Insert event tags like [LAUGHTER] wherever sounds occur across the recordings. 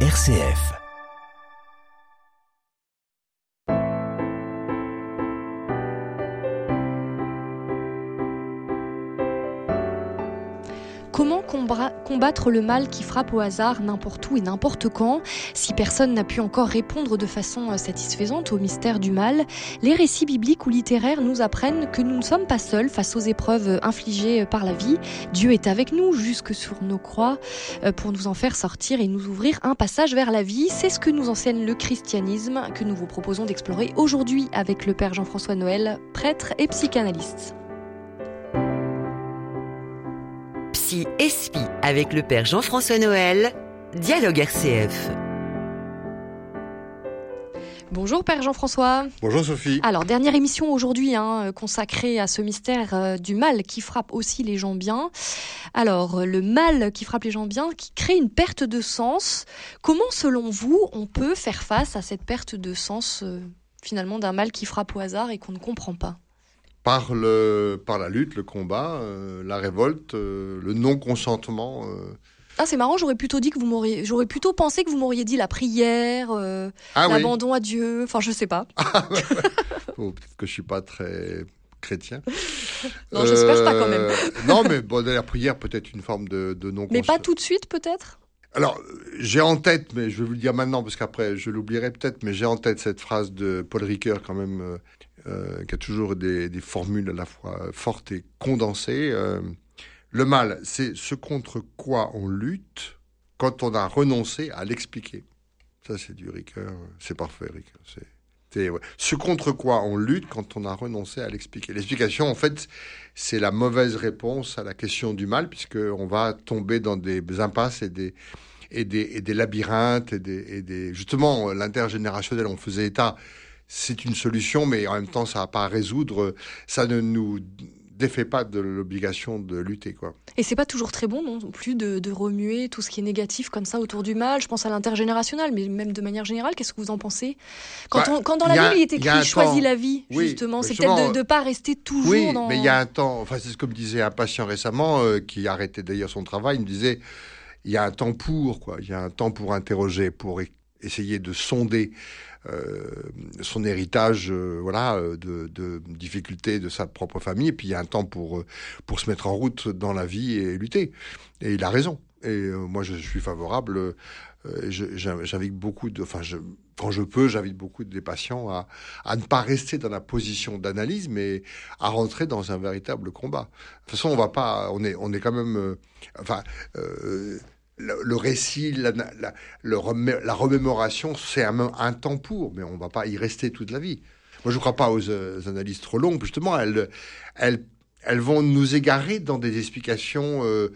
RCF. Combattre le mal qui frappe au hasard n'importe où et n'importe quand Si personne n'a pu encore répondre de façon euh, satisfaisante au mystère du mal, les récits bibliques ou littéraires nous apprennent que nous ne sommes pas seuls face aux épreuves euh, infligées euh, par la vie. Dieu est avec nous jusque sur nos croix pour nous en faire sortir et nous ouvrir un passage vers la vie. C'est ce que nous enseigne le christianisme que nous vous proposons d'explorer aujourd'hui avec le Père Jean-François Noël, prêtre et psychanalyste. Psy Espi avec le Père Jean-François Noël, Dialogue RCF. Bonjour Père Jean-François. Bonjour Sophie. Alors, dernière émission aujourd'hui hein, consacrée à ce mystère euh, du mal qui frappe aussi les gens bien. Alors, le mal qui frappe les gens bien, qui crée une perte de sens. Comment, selon vous, on peut faire face à cette perte de sens euh, finalement d'un mal qui frappe au hasard et qu'on ne comprend pas? Par, le, par la lutte, le combat, euh, la révolte, euh, le non-consentement. Euh. Ah, c'est marrant, j'aurais plutôt dit que vous m'auriez, j'aurais plutôt pensé que vous m'auriez dit la prière, ah l'abandon à Dieu, enfin je sais pas. Ah, [LAUGHS] peut-être que je suis pas très chrétien. non, j'espère pas quand même. non, mais bon, la prière peut-être une forme de, de non Mais pas tout de suite peut-être? Alors, j'ai en tête, mais je vais vous le dire maintenant parce qu'après je l'oublierai peut-être, mais j'ai en tête cette phrase de Paul Ricoeur quand même, euh, qui a toujours des, formules à la fois fortes et condensées. Euh, le mal, c'est ce contre quoi on lutte quand on a renoncé à l'expliquer. Ça, c'est du Ricoeur. C'est parfait, Ricoeur. C'est, Ce contre quoi on lutte quand on a renoncé à l'expliquer. L'explication, en fait, c'est la mauvaise réponse à la question du mal, puisqu'on va tomber dans des impasses et des, et des, des labyrinthes et des, et des justement l'intergénérationnel. On faisait état c'est une solution, mais en même temps, ça va pas à résoudre. Ça ne nous défait pas de l'obligation de lutter, quoi. Et c'est pas toujours très bon non plus de, remuer tout ce qui est négatif comme ça autour du mal. Je pense à l'intergénérationnel, mais même de manière générale, qu'est-ce que vous en pensez? Quand, bah, quand dans la Bible il est écrit choisis la vie, justement, c'est peut-être de ne pas rester toujours oui, dans. mais il y a un temps. Enfin, c'est ce que me disait un patient récemment euh, qui arrêtait d'ailleurs son travail. Il me disait il y a un temps pour quoi. Il y a un temps pour interroger, pour essayer de sonder son héritage euh, voilà, euh, de, difficultés de sa propre famille. Et puis il y a un temps pour, pour se mettre en route dans la vie et lutter. Et il a raison. Et moi, je suis favorable. j'invite beaucoup de, enfin, quand je peux, j'invite beaucoup des patients à, à ne pas rester dans la position d'analyse, mais à rentrer dans un véritable combat. De toute façon, on va pas, on est, on est quand même, enfin, le, récit, la, la, la remémoration, c'est un, temps pour, mais on ne va pas y rester toute la vie. Moi, je ne crois pas aux, analyses trop longues. Justement, elles, elles, elles vont nous égarer dans des explications euh,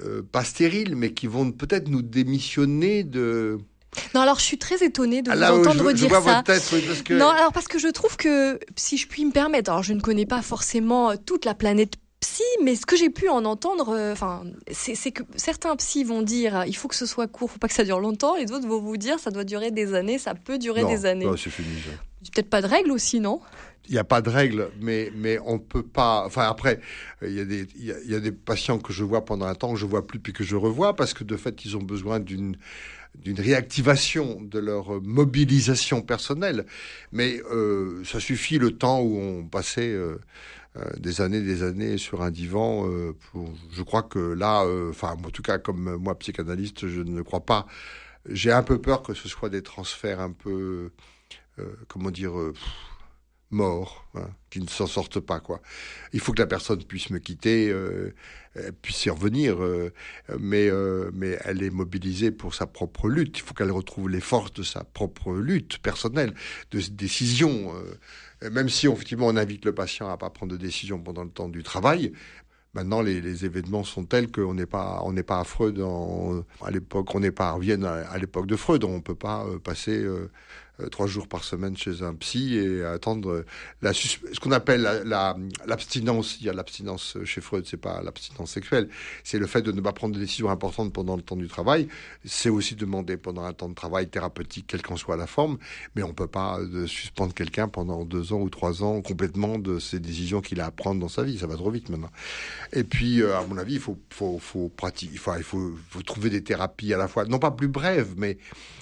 euh, pas stériles, mais qui vont peut-être nous démissionner de... Non, alors je suis très étonnée de vous entendre dire ça. Non, alors parce que je trouve que, si je puis me permettre, alors je ne connais pas forcément toute la planète psy, mais ce que j'ai pu en entendre, euh, enfin, c'est que certains psys vont dire il faut que ce soit court, faut pas que ça dure longtemps, les autres vont vous dire ça doit durer des années, ça peut durer des années. Non, c'est fini. Peut-être pas de règles aussi, non? Il n'y a pas de règle, mais, mais on peut pas. Enfin, après, il y, a des, il, y a, des patients que je vois pendant un temps, que je vois plus, puis que je revois, parce que de fait, ils ont besoin d'une d'une réactivation de leur mobilisation personnelle. Mais euh, ça suffit le temps où on passait euh, des années, des années sur un divan. Euh, je crois que là, euh, enfin, en tout cas, comme moi, psychanalyste, je ne crois pas. J'ai un peu peur que ce soit des transferts un peu, comment dire, morts, hein, qui ne s'en sortent pas, quoi. Il faut que la personne puisse me quitter, puisse y revenir, mais, mais elle est mobilisée pour sa propre lutte. Il faut qu'elle retrouve les forces de sa propre lutte personnelle, de décision même si effectivement on invite le patient à pas prendre de décision pendant le temps du travail, Maintenant, les, événements sont tels qu'on n'est pas, on n'est pas à Freud à l'époque, on n'est pas à Vienne à, l'époque de Freud. On ne peut pas euh, passer euh, trois jours par semaine chez un psy et attendre la ce qu'on appelle l'abstinence. il y a l'abstinence chez Freud, c'est pas l'abstinence sexuelle, c'est le fait de ne pas prendre de décisions importantes pendant le temps du travail. C'est aussi demander pendant un temps de travail thérapeutique, quelle qu'en soit la forme, mais on peut pas suspendre quelqu'un pendant deux ans ou trois ans complètement de ses décisions qu'il a à prendre dans sa vie. Ça va trop vite maintenant. Et puis, à mon avis, il faut, faut, faut pratiquer, il faut, faut trouver des thérapies à la fois, non pas plus brèves, mais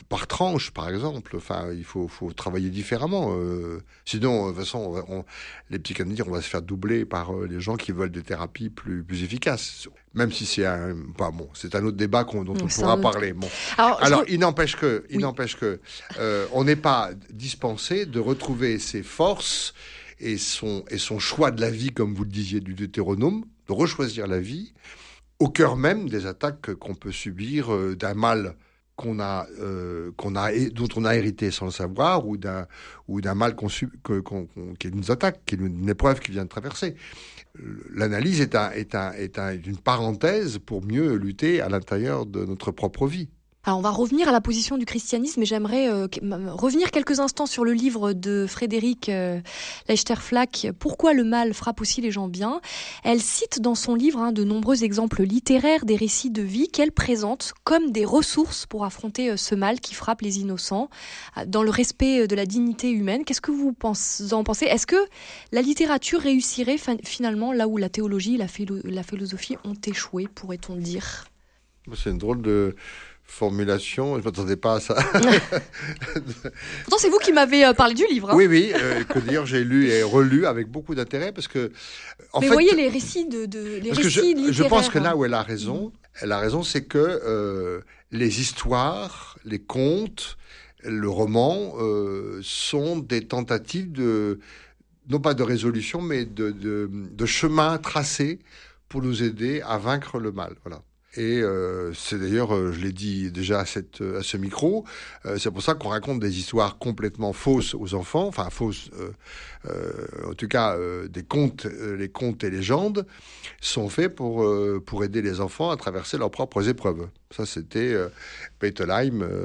par tranche, par exemple. Enfin, faut travailler différemment. Euh, sinon, de toute façon, on, les psychanalystes, on va se faire doubler par euh, les gens qui veulent des thérapies plus, plus efficaces. Même si c'est un, bah bon, c'est un autre débat dont on pourra parler. Bon. Alors, il n'empêche que, il n'empêche que, euh, on n'est pas dispensé de retrouver ses forces et son, et son choix de la vie, comme vous le disiez, du Deutéronome, de rechoisir la vie au cœur même des attaques qu'on peut subir euh, d'un mal qu'on a, euh, qu'on a, dont on a hérité sans le savoir, ou d'un, ou d'un mal qu'on, qui nous attaque, qui est une épreuve qui vient de traverser. L'analyse est, un, est, un, est un, une parenthèse pour mieux lutter à l'intérieur de notre propre vie. Alors on va revenir à la position du christianisme, mais j'aimerais euh, revenir quelques instants sur le livre de Frédéric euh, Lechterflack, Pourquoi le mal frappe aussi les gens bien? Elle cite dans son livre hein, de nombreux exemples littéraires des récits de vie qu'elle présente comme des ressources pour affronter euh, ce mal qui frappe les innocents, dans le respect de la dignité humaine. Qu'est-ce que vous en pensez? Est-ce que la littérature réussirait finalement là où la théologie et la philosophie ont échoué, pourrait-on dire? C'est une drôle de formulation. Je ne m'attendais pas à ça. [LAUGHS] Pourtant, c'est vous qui m'avez euh, parlé du livre. Hein. Oui, oui. Euh, que dire, j'ai lu et relu avec beaucoup d'intérêt parce que. En Mais voyez les récits de, de les récits je, je, pense que là où elle a raison, elle a raison, c'est que euh, les histoires, les contes, le roman sont des tentatives de non pas de résolution, mais de, de, de chemin tracé pour nous aider à vaincre le mal. Voilà. Et euh, c'est d'ailleurs, euh, je l'ai dit déjà à, cette, à ce micro, euh, c'est pour ça qu'on raconte des histoires complètement fausses aux enfants, enfin fausses, en tout cas des contes, les contes et légendes sont faits pour, pour aider les enfants à traverser leurs propres épreuves. Ça, c'était euh,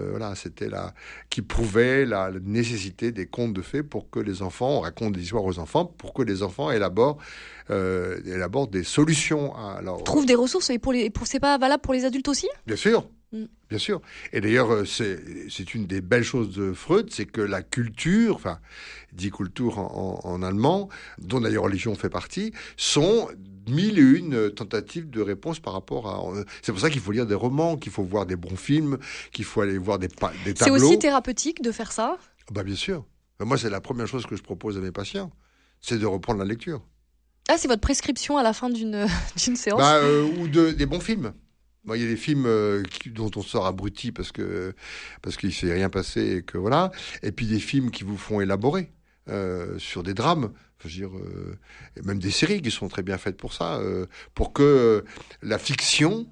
voilà, c'était là qui prouvait la, nécessité des contes de fées pour que les enfants, on raconte des histoires aux enfants, pour que les enfants élaborent, euh, élaborent des solutions. À, alors, Trouve des ressources et pour les, pour, c'est pas valable pour les adultes aussi? Bien sûr. Mm. Bien sûr. Et d'ailleurs, euh, c'est une des belles choses de Freud, c'est que la culture, enfin, dit Kultur en, en, en allemand, dont d'ailleurs religion fait partie, sont mille et une tentatives de réponse par rapport à. C'est pour ça qu'il faut lire des romans, qu'il faut voir des bons films, qu'il faut aller voir des, des tableaux. C'est aussi thérapeutique de faire ça? Bah bien sûr. Moi, c'est la première chose que je propose à mes patients, c'est de reprendre la lecture. Ah, c'est votre prescription à la fin d'une [LAUGHS] séance? Bah, euh, Ou de, des bons films. Il y a des films euh, dont on sort abruti parce que parce qu'il s'est rien passé et que voilà. Et puis des films qui vous font élaborer. Euh, sur des drames, je veux dire, euh, même des séries qui sont très bien faites pour ça, euh, pour que la fiction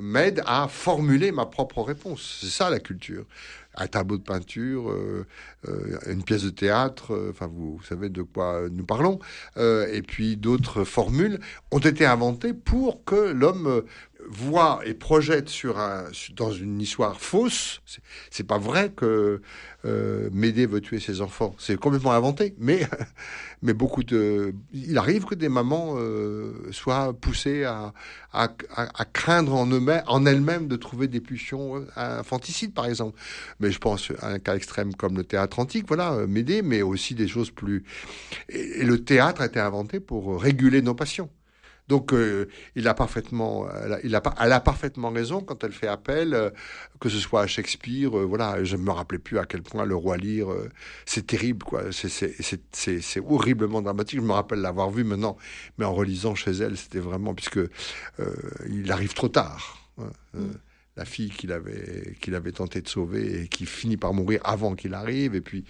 m'aide à formuler ma propre réponse. C'est ça la culture. Un tableau de peinture, une pièce de théâtre, enfin vous, savez de quoi nous parlons, et puis d'autres formules ont été inventées pour que l'homme voit et projette sur un, dans une histoire fausse. C'est pas vrai que euh, Médée veut tuer ses enfants. C'est complètement inventé. Mais, [LAUGHS] mais beaucoup de, il arrive que des mamans euh, soient poussées à, à, à, craindre en en elles-mêmes, de trouver des pulsions euh, infanticides, par exemple. Mais je pense à un cas extrême comme le théâtre antique, voilà, euh, Médée, mais aussi des choses plus. et le théâtre a été inventé pour réguler nos passions. Donc, euh, il a parfaitement, elle a, parfaitement raison quand elle fait appel, euh, que ce soit à Shakespeare. Euh, voilà, je ne me rappelais plus à quel point le roi Lear, c'est terrible, quoi. C'est horriblement dramatique. Je me rappelle l'avoir vu maintenant, mais en relisant chez elle, c'était vraiment puisque il arrive trop tard. Hein, mm la fille qu'il avait, qu'il avait tenté de sauver et qui finit par mourir avant qu'il arrive. Et puis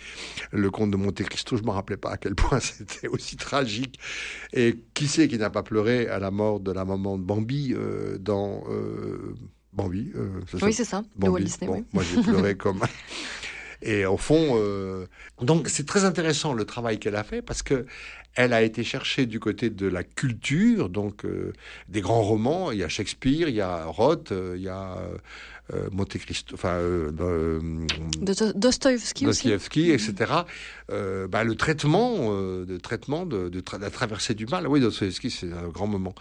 le comte de Monte Cristo, je ne me rappelais pas à quel point [LAUGHS] c'était aussi tragique. Et qui sait qui n'a pas pleuré à la mort de la maman de Bambi euh, dans euh, Bambi euh, Oui, c'est ça, Bambi. Disney, Moi, j'ai pleuré comme. [LAUGHS] [LAUGHS] Et au fond, donc c'est très intéressant le travail qu'elle a fait parce que Elle a été cherchée du côté de la culture, donc euh, des grands romans. Il y a Shakespeare, il y a Roth, euh, il y a euh, Monte Cristo, enfin euh, De- Dostoïevski. Dostoïevski, etc. Euh, bah, le traitement, euh, de traitement de, de tra- la traversée du mal. Oui, Dostoïevski, c'est un grand moment.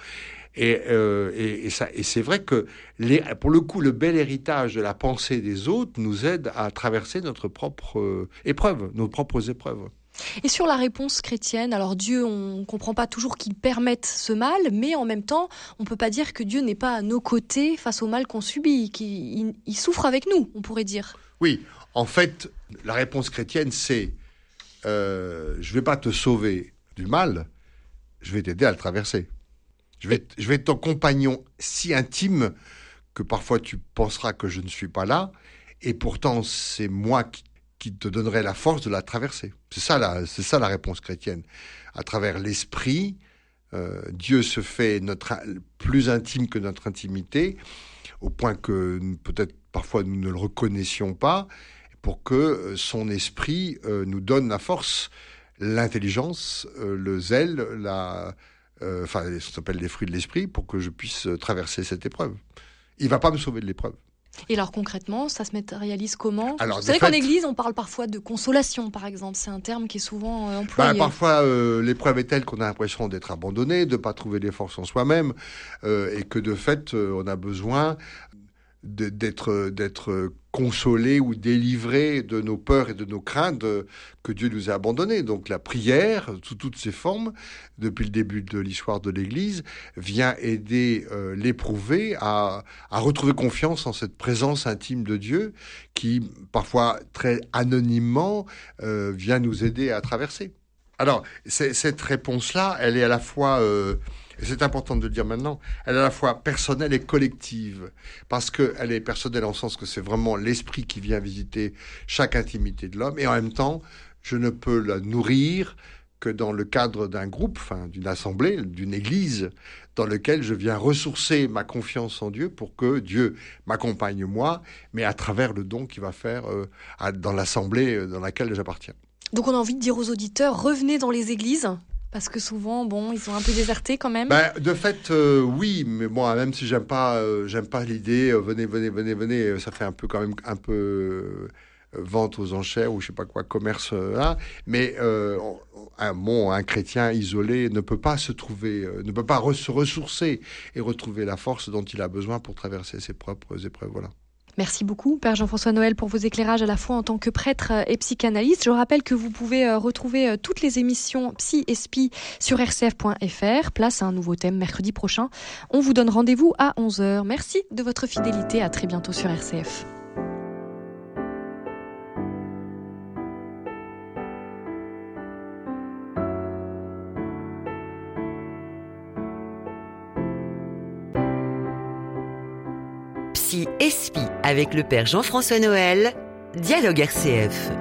Et, euh, et, et ça, et c'est vrai que les, pour le coup, le bel héritage de la pensée des autres nous aide à traverser notre propre euh, épreuve, nos propres épreuves. Et sur la réponse chrétienne, alors Dieu, on ne comprend pas toujours qu'il permette ce mal, mais en même temps, on ne peut pas dire que Dieu n'est pas à nos côtés face au mal qu'on subit, qu'il il- il souffre avec nous, on pourrait dire. Oui, en fait, la réponse chrétienne, c'est euh, je vais pas te sauver du mal, je vais t'aider à le traverser. Je vais, je vais être ton compagnon si intime que parfois tu penseras que je ne suis pas là, et pourtant c'est moi qui, qui te donnerai la force de la traverser. C'est ça la, c'est ça la réponse chrétienne. À travers l'esprit, euh, Dieu se fait notre, plus intime que notre intimité, au point que peut-être parfois nous ne le reconnaissions pas, pour que euh, son esprit euh, nous donne la force, l'intelligence, le zèle, la, enfin, ça s'appelle les fruits de l'esprit, pour que je puisse traverser cette épreuve. Il va pas me sauver de l'épreuve. Et alors concrètement, ça se matérialise comment? Alors, Vous savez qu'en Église, on parle parfois de consolation, par exemple. C'est un terme qui est souvent euh, Bah, employé. parfois, euh, l'épreuve est telle qu'on a l'impression d'être abandonné, de ne pas trouver les forces en soi-même, euh, et que de fait, on a besoin d'être d'être consolé ou délivré de nos peurs et de nos craintes que Dieu nous a abandonnés. Donc la prière, sous toutes ses formes, depuis le début de l'histoire de l'Église, vient aider euh, l'éprouvé à, à retrouver confiance en cette présence intime de Dieu qui, parfois très anonymement, euh, vient nous aider à traverser. Alors, cette réponse-là, elle est à la fois, euh, et c'est important de le dire maintenant, elle est à la fois personnelle et collective. Parce qu'elle est personnelle en sens que c'est vraiment l'esprit qui vient visiter chaque intimité de l'homme. Et en même temps, je ne peux la nourrir que dans le cadre d'un groupe, d'une assemblée, d'une église, dans lequel je viens ressourcer ma confiance en Dieu pour que Dieu m'accompagne moi, mais à travers le don qu'il va faire euh, dans l'assemblée euh, dans laquelle j'appartiens. Donc on a envie de dire aux auditeurs, revenez dans les églises, parce que souvent, bon, ils sont un peu désertés quand même. Ben, de fait, euh, oui, mais bon, même si j'aime pas, euh, j'aime pas l'idée, euh, venez, venez, venez, venez, ça fait un peu quand même un peu vente aux enchères ou je sais pas quoi, commerce là. Mais euh, on- un bon, un chrétien isolé ne peut pas se trouver, ne peut pas se ressourcer et retrouver la force dont il a besoin pour traverser ses propres épreuves. Voilà. Merci beaucoup, Père Jean-François Noël, pour vos éclairages à la fois en tant que prêtre euh, et psychanalyste. Je rappelle que vous pouvez euh, retrouver euh, toutes les émissions Psy et Spi sur rcf.fr. Place à un nouveau thème mercredi prochain. On vous donne rendez-vous à 11h. Merci de votre fidélité. À très bientôt sur RCF. Avec le père Jean-François Noël, Dialogue RCF.